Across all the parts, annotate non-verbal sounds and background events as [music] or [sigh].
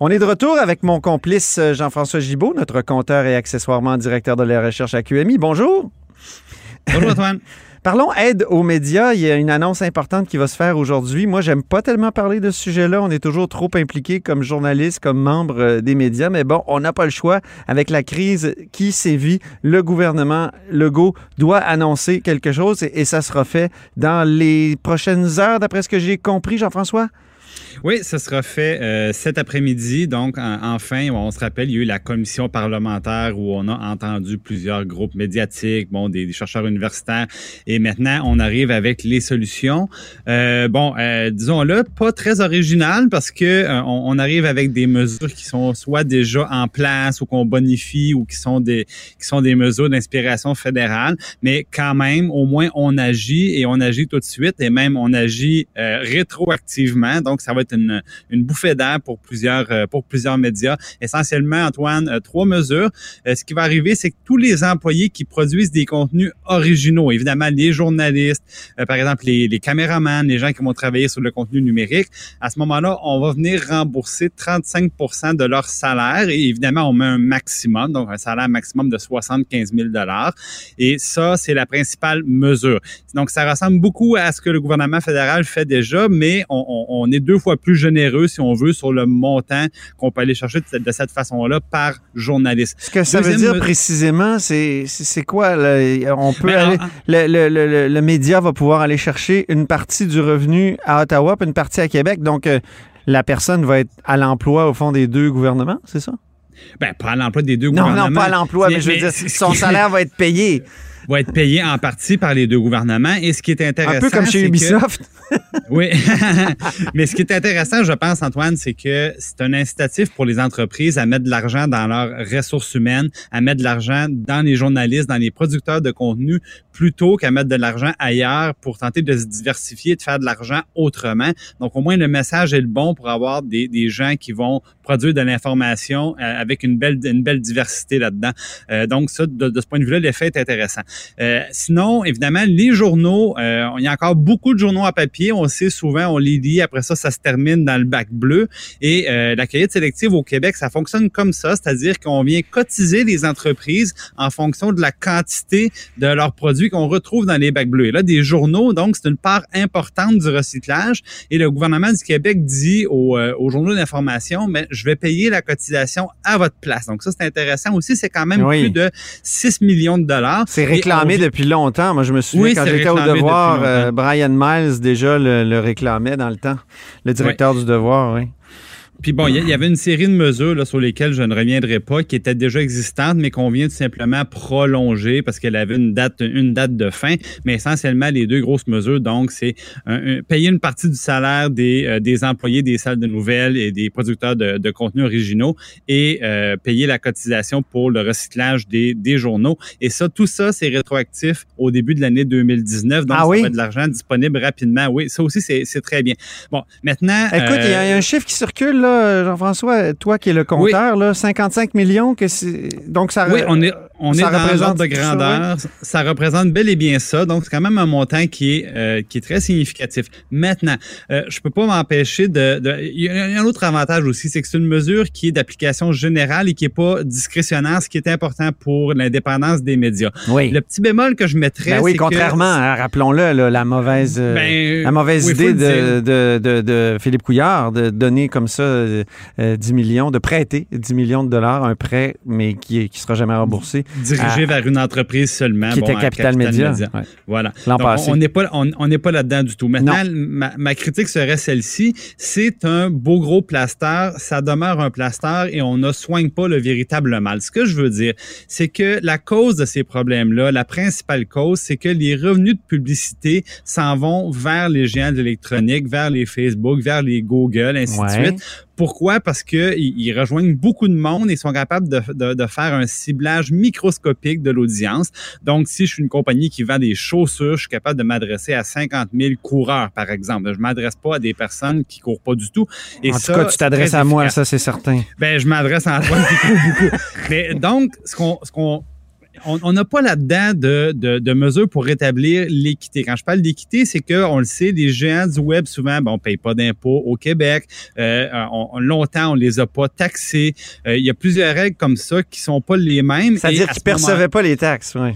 On est de retour avec mon complice euh, Jean-François Gibault, notre compteur et accessoirement directeur de la recherche à QMI. Bonjour. Bonjour Antoine. [laughs] Parlons aide aux médias. Il y a une annonce importante qui va se faire aujourd'hui. Moi, j'aime pas tellement parler de ce sujet-là. On est toujours trop impliqué comme journaliste, comme membre euh, des médias. Mais bon, on n'a pas le choix. Avec la crise qui sévit, le gouvernement Legault doit annoncer quelque chose et, et ça sera fait dans les prochaines heures, d'après ce que j'ai compris, Jean-François? Oui, ça sera fait euh, cet après-midi. Donc, enfin, on se rappelle, il y a eu la commission parlementaire où on a entendu plusieurs groupes médiatiques, bon, des, chercheurs universitaires, et maintenant, on arrive avec les solutions. Euh, bon, euh, disons-le, pas très original parce que euh, on, arrive avec des mesures qui sont soit déjà en place ou qu'on bonifie ou qui sont des qui sont des mesures d'inspiration fédérale, mais quand même, au moins, on agit et on agit tout de suite et même on agit rétroactivement. Donc, ça va être une, bouffée d'air pour plusieurs, euh, pour plusieurs médias. Essentiellement, Antoine, euh, trois mesures. Euh, ce qui va arriver, c'est que tous les employés qui produisent des contenus originaux, évidemment les journalistes, par exemple les, caméramans, les gens qui vont travailler sur le contenu numérique, à ce moment-là, on va venir rembourser 35% de leur salaire et évidemment, on met un maximum, donc un salaire maximum de 75 000 Et ça, c'est la principale mesure. Donc, ça ressemble beaucoup à ce que le gouvernement fédéral fait déjà, mais on, on est deux fois plus généreux, si on veut, sur le montant qu'on peut aller chercher de, cette façon-là par journaliste. Ce que ça veut dire précisément, c'est quoi? On peut ben, aller, le, le, média va pouvoir aller chercher une partie du revenu à Ottawa, puis une partie à Québec. Donc, euh, la personne va être à l'emploi au fond des deux gouvernements, c'est ça? Ben, pas à l'emploi des deux gouvernements. Non, non, pas à l'emploi, mais, je veux dire, son salaire va être payé va être payé en partie par les deux gouvernements. Et ce qui est intéressant. Un peu comme chez Ubisoft. [laughs] oui. [laughs] Mais ce qui est intéressant, je pense, Antoine, c'est que c'est un incitatif pour les entreprises à mettre de l'argent dans leurs ressources humaines, à mettre de l'argent dans les journalistes, dans les producteurs de contenu, plutôt qu'à mettre de l'argent ailleurs pour tenter de se diversifier, de faire de l'argent autrement. Donc, au moins, le message est le bon pour avoir des, des gens qui vont produire de l'information euh, avec une belle, une belle diversité là-dedans. Euh, donc, ça, de, de ce point de vue-là, l'effet est intéressant. Euh, sinon, évidemment, les journaux, euh, il y a encore beaucoup de journaux à papier. On sait souvent, on les lit, après ça, ça se termine dans le bac bleu. Et euh, la cueillette sélective au Québec, ça fonctionne comme ça, c'est-à-dire qu'on vient cotiser les entreprises en fonction de la quantité de leurs produits qu'on retrouve dans les bacs bleus. Et là, des journaux, donc, c'est une part importante du recyclage. Et le gouvernement du Québec dit aux, aux journaux d'information, mais je vais payer la cotisation à votre place. Donc, ça, c'est intéressant aussi. C'est quand même plus de 6 millions de dollars. C'est réclamé depuis longtemps. Moi, je me souviens quand j'étais au Devoir, euh, Brian Miles déjà le, réclamait dans le temps, le directeur du Devoir, oui. Puis bon, il y, avait une série de mesures là, sur lesquelles je ne reviendrai pas, qui étaient déjà existantes, mais qu'on vient tout simplement prolonger parce qu'elle avait une date, une date de fin. Mais essentiellement, les deux grosses mesures, donc, c'est payer une partie du salaire des, euh, des employés des salles de nouvelles et des producteurs de, de contenus originaux et euh, payer la cotisation pour le recyclage des, des journaux. Et ça, tout ça, c'est rétroactif au début de l'année 2019. Donc, ah ça oui? de l'argent disponible rapidement. Oui, ça aussi, c'est très bien. Bon, maintenant... Écoute, il y, a un chiffre qui circule, là Jean-François, toi qui es le compteur, là, 55 millions, que donc ça. Oui, on est, on est dans l'ordre de grandeur. Ça, représente bel et bien ça. Donc, c'est quand même un montant qui est, euh, qui est très significatif. Maintenant, euh, je peux pas m'empêcher de, Il y a un autre avantage aussi, c'est que c'est une mesure qui est d'application générale et qui est pas discrétionnaire, ce qui est important pour l'indépendance des médias. Oui. Le petit bémol que je mettrais, ben oui, contrairement, rappelons-le, la mauvaise, euh, ben, la mauvaise idée de, de, de, de, Philippe Couillard de donner comme ça 10 euh, millions, de prêter 10 millions de dollars, un prêt, mais qui ne sera jamais remboursé. Dirigé vers une entreprise seulement. Qui était Capital, Média. Voilà. on n'est pas, on, pas là-dedans du tout. Maintenant, ma, critique serait celle-ci. C'est un beau gros plaster. Ça demeure un plaster et on ne soigne pas le véritable mal. Ce que je veux dire, c'est que la cause de ces problèmes-là, la principale cause, c'est que les revenus de publicité s'en vont vers les géants de l'électronique, vers les Facebook, vers les Google, ainsi de suite, pourquoi? Parce qu'ils rejoignent beaucoup de monde et sont capables de, faire un ciblage microscopique de l'audience. Donc, si je suis une compagnie qui vend des chaussures, je suis capable de m'adresser à 50 000 coureurs, par exemple. Je m'adresse pas à des personnes qui courent pas du tout. Et en tout cas, tu t'adresses à moi, ça, c'est certain. Ben, je m'adresse à Antoine qui court beaucoup. Mais donc, ce qu'on On n'a pas là-dedans de, de, mesures pour rétablir l'équité. Quand je parle d'équité, c'est qu'on le sait, les géants du web, souvent, bon, on ne paye pas d'impôts au Québec. Euh, longtemps, on ne les a pas taxés. Euh, il y a plusieurs règles comme ça qui sont pas les mêmes. C'est-à-dire qu'ils ne percevaient pas les taxes, oui.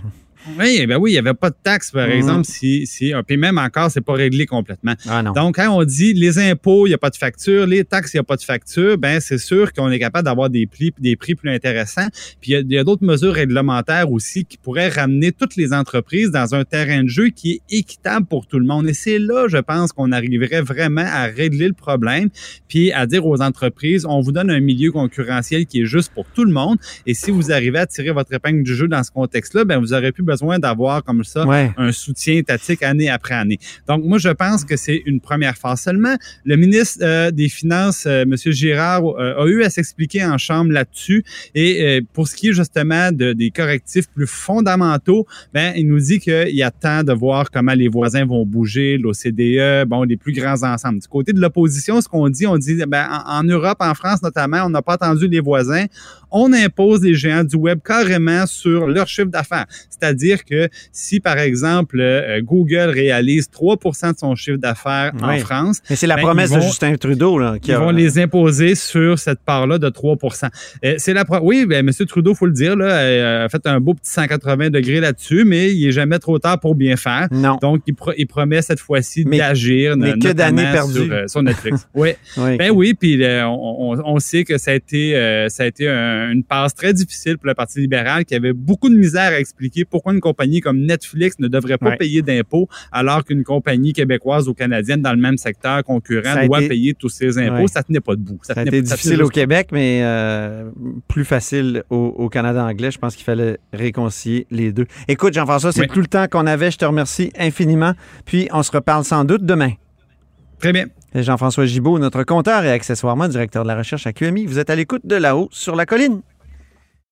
Oui, ben oui, il n'y avait pas de taxes, par mhm. exemple, si, si, puis même encore, c'est pas réglé complètement. Ah Donc, quand on dit les impôts, il n'y a pas de facture, les taxes, il n'y a pas de facture, ben c'est sûr qu'on est capable d'avoir des prix, des prix plus intéressants. Puis il y a, d'autres mesures réglementaires aussi qui pourraient ramener toutes les entreprises dans un terrain de jeu qui est équitable pour tout le monde. Et c'est là, je pense, qu'on arriverait vraiment à régler le problème, puis à dire aux entreprises, on vous donne un milieu concurrentiel qui est juste pour tout le monde. Et si vous arrivez à tirer votre épingle du jeu dans ce contexte-là, ben vous aurez pu besoin d'avoir comme ça un soutien étatique année après année. Donc, moi, je pense que c'est une première phase seulement. Le ministre euh, des Finances, euh, M. Girard, euh, a eu à s'expliquer en chambre là-dessus. Et pour ce qui est justement de, des correctifs plus fondamentaux, ben, il nous dit qu'il y a temps de voir comment les voisins vont bouger, l'OCDE, bon, les plus grands ensembles. Du côté de l'opposition, ce qu'on dit, on dit, ben, en, en Europe, en France notamment, on n'a pas attendu les voisins on impose les géants du web carrément sur leur chiffre d'affaires. C'est-à-dire que si, par exemple, euh, Google réalise 3 de son chiffre d'affaires en France... Mais c'est la ben, promesse de Justin Trudeau. Là, qui vont les imposer sur cette part-là de 3 euh, C'est la Oui, ben, M. Trudeau, faut le dire, là, euh, a fait un beau petit 180 degrés là-dessus, mais il n'est jamais trop tard pour bien faire. Non. Donc, il, promet cette fois-ci d'agir. Mais que d'années perdues. Sur, Netflix. [laughs] oui. Ben oui, puis on, on, sait que ça a été, ça a été un une passe très difficile pour le Parti libéral qui avait beaucoup de misère à expliquer pourquoi une compagnie comme Netflix ne devrait pas payer d'impôts alors qu'une compagnie québécoise ou canadienne dans le même secteur concurrent doit payer tous ses impôts. Ça tenait pas debout. Ça, a été difficile au Québec, mais euh, plus facile au, Canada anglais. Je pense qu'il fallait réconcilier les deux. Écoute, Jean-François, c'est tout le temps qu'on avait. Je te remercie infiniment. Puis on se reparle sans doute demain. Très bien. Jean-François Gibault, notre compteur et accessoirement directeur de la recherche à QMI. Vous êtes à l'écoute de là-haut sur la colline.